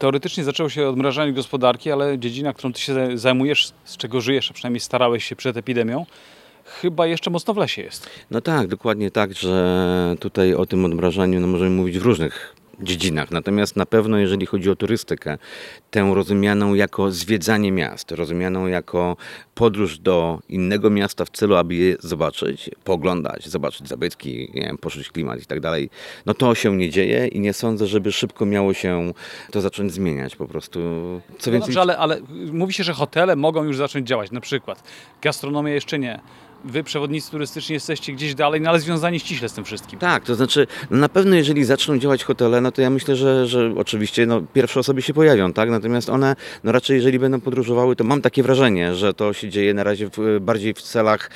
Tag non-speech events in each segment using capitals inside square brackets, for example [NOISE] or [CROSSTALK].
teoretycznie zaczęło się odmrażanie gospodarki, ale dziedzina, którą ty się zajmujesz, z czego żyjesz, a przynajmniej starałeś się przed epidemią, chyba jeszcze mocno w lesie jest. No tak, dokładnie tak, że tutaj o tym odmrażaniu no możemy mówić w różnych dziedzinach. Natomiast na pewno, jeżeli chodzi o turystykę, tę rozumianą jako zwiedzanie miast, rozumianą jako podróż do innego miasta w celu, aby je zobaczyć, pooglądać, zobaczyć zabytki, nie wiem, poczuć klimat i tak dalej, no to się nie dzieje i nie sądzę, żeby szybko miało się to zacząć zmieniać po prostu. Co no więcej... dobrze, ale, ale mówi się, że hotele mogą już zacząć działać, na przykład. Gastronomia jeszcze nie wy, przewodnicy turystyczni, jesteście gdzieś dalej, no ale związani ściśle z tym wszystkim. Tak, to znaczy na pewno jeżeli zaczną działać hotele, no to ja myślę, że, że oczywiście no, pierwsze osoby się pojawią, tak? Natomiast one, no raczej jeżeli będą podróżowały, to mam takie wrażenie, że to się dzieje na razie w, bardziej w celach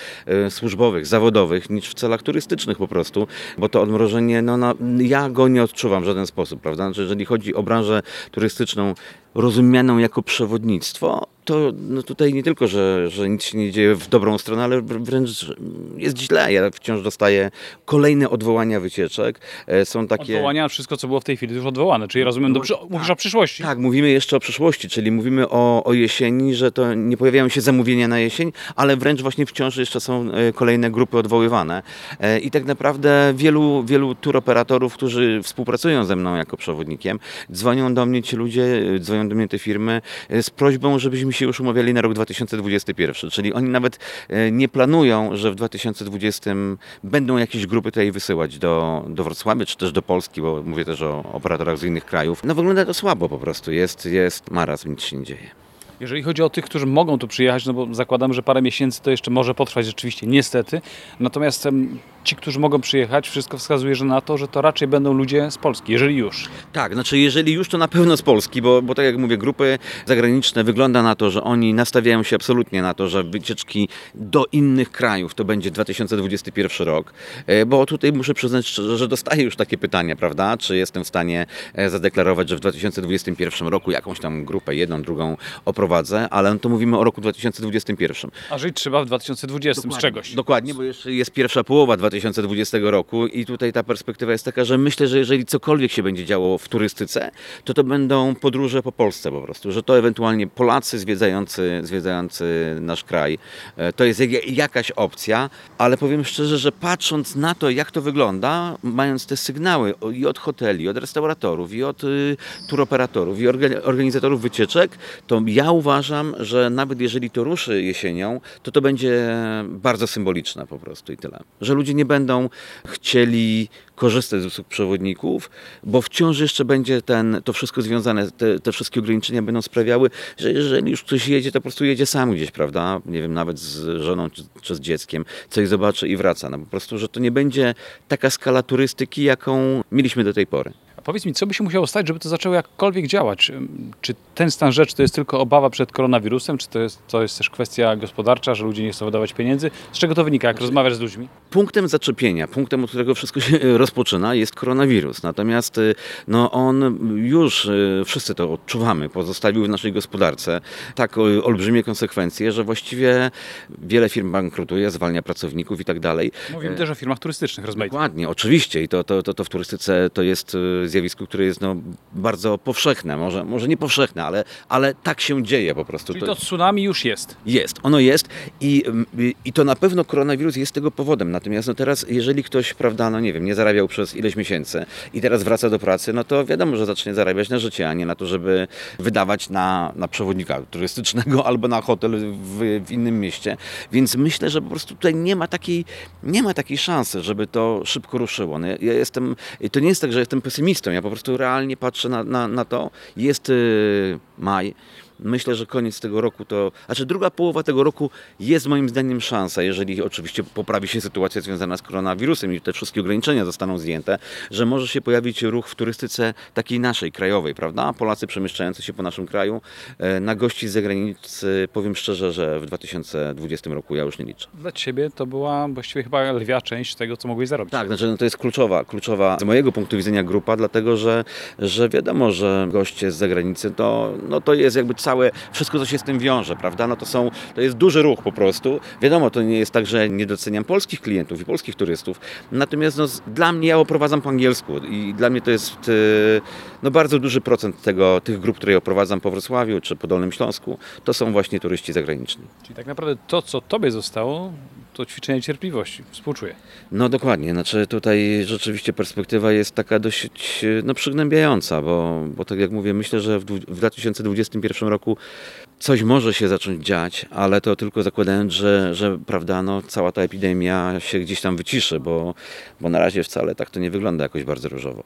y, służbowych, zawodowych, niż w celach turystycznych po prostu, bo to odmrożenie, no, no ja go nie odczuwam w żaden sposób, prawda? Znaczy, jeżeli chodzi o branżę turystyczną, rozumianą jako przewodnictwo, to no tutaj nie tylko, że, że nic się nie dzieje w dobrą stronę, ale wręcz jest źle. Ja wciąż dostaję kolejne odwołania wycieczek. E, są takie... Odwołania, wszystko co było w tej chwili już odwołane, czyli rozumiem, no, mówisz o przyszłości. Tak, mówimy jeszcze o przyszłości, czyli mówimy o, o jesieni, że to nie pojawiają się zamówienia na jesień, ale wręcz właśnie wciąż jeszcze są e, kolejne grupy odwoływane. E, I tak naprawdę wielu, wielu turoperatorów, którzy współpracują ze mną jako przewodnikiem, dzwonią do mnie ci ludzie, dzwonią do mnie te firmy z prośbą, żebyśmy się już umawiali na rok 2021, czyli oni nawet e, nie planują, że w 2020 będą jakieś grupy tutaj wysyłać do, do Wrocławia, czy też do Polski, bo mówię też o operatorach z innych krajów. No wygląda to słabo po prostu, jest, jest marazm, nic się nie dzieje. Jeżeli chodzi o tych, którzy mogą tu przyjechać, no bo zakładam, że parę miesięcy to jeszcze może potrwać rzeczywiście, niestety. Natomiast ci, którzy mogą przyjechać, wszystko wskazuje że na to, że to raczej będą ludzie z Polski, jeżeli już. Tak, znaczy jeżeli już, to na pewno z Polski, bo, bo tak jak mówię, grupy zagraniczne wygląda na to, że oni nastawiają się absolutnie na to, że wycieczki do innych krajów to będzie 2021 rok, e, bo tutaj muszę przyznać że dostaję już takie pytania, prawda, czy jestem w stanie e, zadeklarować, że w 2021 roku jakąś tam grupę, jedną, drugą oprowadzę, ale no to mówimy o roku 2021. A żyć trzeba w 2020 dokładnie, z czegoś. Dokładnie, bo jeszcze jest pierwsza połowa 2020 2020 roku i tutaj ta perspektywa jest taka, że myślę, że jeżeli cokolwiek się będzie działo w turystyce, to to będą podróże po Polsce po prostu, że to ewentualnie Polacy zwiedzający, zwiedzający nasz kraj, e, to jest jakaś opcja, ale powiem szczerze, że patrząc na to, jak to wygląda, mając te sygnały i od hoteli, i od restauratorów, i od y, turoperatorów, i organizatorów wycieczek, to ja uważam, że nawet jeżeli to ruszy jesienią, to to będzie bardzo symboliczne po prostu i tyle. Że ludzie nie nie będą chcieli korzystać z usług przewodników, bo wciąż jeszcze będzie ten, to wszystko związane, te, te wszystkie ograniczenia będą sprawiały, że jeżeli już ktoś jedzie, to po prostu jedzie sam gdzieś, prawda? Nie wiem, nawet z żoną czy, czy z dzieckiem, coś zobaczy i wraca. No po prostu, że to nie będzie taka skala turystyki, jaką mieliśmy do tej pory. Powiedz mi, co by się musiało stać, żeby to zaczęło jakkolwiek działać? Czy ten stan rzeczy to jest tylko obawa przed koronawirusem, czy to jest, to jest też kwestia gospodarcza, że ludzie nie chcą wydawać pieniędzy? Z czego to wynika, jak znaczy, rozmawiasz z ludźmi? Punktem zaczepienia, punktem, od którego wszystko się [LAUGHS] rozpoczyna, jest koronawirus. Natomiast y, no, on już, y, wszyscy to odczuwamy, pozostawił w naszej gospodarce tak olbrzymie konsekwencje, że właściwie wiele firm bankrutuje, zwalnia pracowników i tak dalej. Mówimy też o firmach turystycznych, rozmaitych. Dokładnie, oczywiście i to, to, to, to w turystyce to jest zjawisko, które jest no, bardzo powszechne, może, może nie powszechne, ale, ale tak się dzieje po prostu. Czyli to, to tsunami już jest. Jest, ono jest i, i to na pewno koronawirus jest tego powodem. Natomiast no teraz, jeżeli ktoś, prawda, no nie wiem, nie zarabiał przez ileś miesięcy i teraz wraca do pracy, no to wiadomo, że zacznie zarabiać na życie, a nie na to, żeby wydawać na, na przewodnika turystycznego [LAUGHS] albo na hotel w, w innym mieście. Więc myślę, że po prostu tutaj nie ma takiej, nie ma takiej szansy, żeby to szybko ruszyło. No ja, ja jestem, to nie jest tak, że jestem pesymistą, ja po prostu realnie patrzę na, na, na to. Jest y, maj. Myślę, że koniec tego roku to, znaczy druga połowa tego roku jest moim zdaniem szansa, jeżeli oczywiście poprawi się sytuacja związana z koronawirusem i te wszystkie ograniczenia zostaną zdjęte, że może się pojawić ruch w turystyce takiej naszej, krajowej, prawda? Polacy przemieszczający się po naszym kraju e, na gości z zagranicy, powiem szczerze, że w 2020 roku ja już nie liczę. Dla Ciebie to była właściwie chyba lwia część tego, co mogłeś zarobić. Tak, znaczy no to jest kluczowa, kluczowa z mojego punktu widzenia grupa, dlatego że, że wiadomo, że goście z zagranicy to, no to jest jakby całe, wszystko co się z tym wiąże, prawda? No to są, to jest duży ruch po prostu. Wiadomo, to nie jest tak, że nie doceniam polskich klientów i polskich turystów, natomiast no, dla mnie, ja oprowadzam po angielsku i dla mnie to jest e, no, bardzo duży procent tego, tych grup, które oprowadzam po Wrocławiu czy po Dolnym Śląsku, to są właśnie turyści zagraniczni. Czyli tak naprawdę to, co tobie zostało, to ćwiczenie cierpliwości. Współczuję. No dokładnie, znaczy tutaj rzeczywiście perspektywa jest taka dość no, przygnębiająca, bo, bo tak jak mówię, myślę, że w, w 2021 roku coś może się zacząć dziać, ale to tylko zakładając, że, że prawda, no, cała ta epidemia się gdzieś tam wyciszy, bo, bo na razie wcale tak to nie wygląda jakoś bardzo różowo.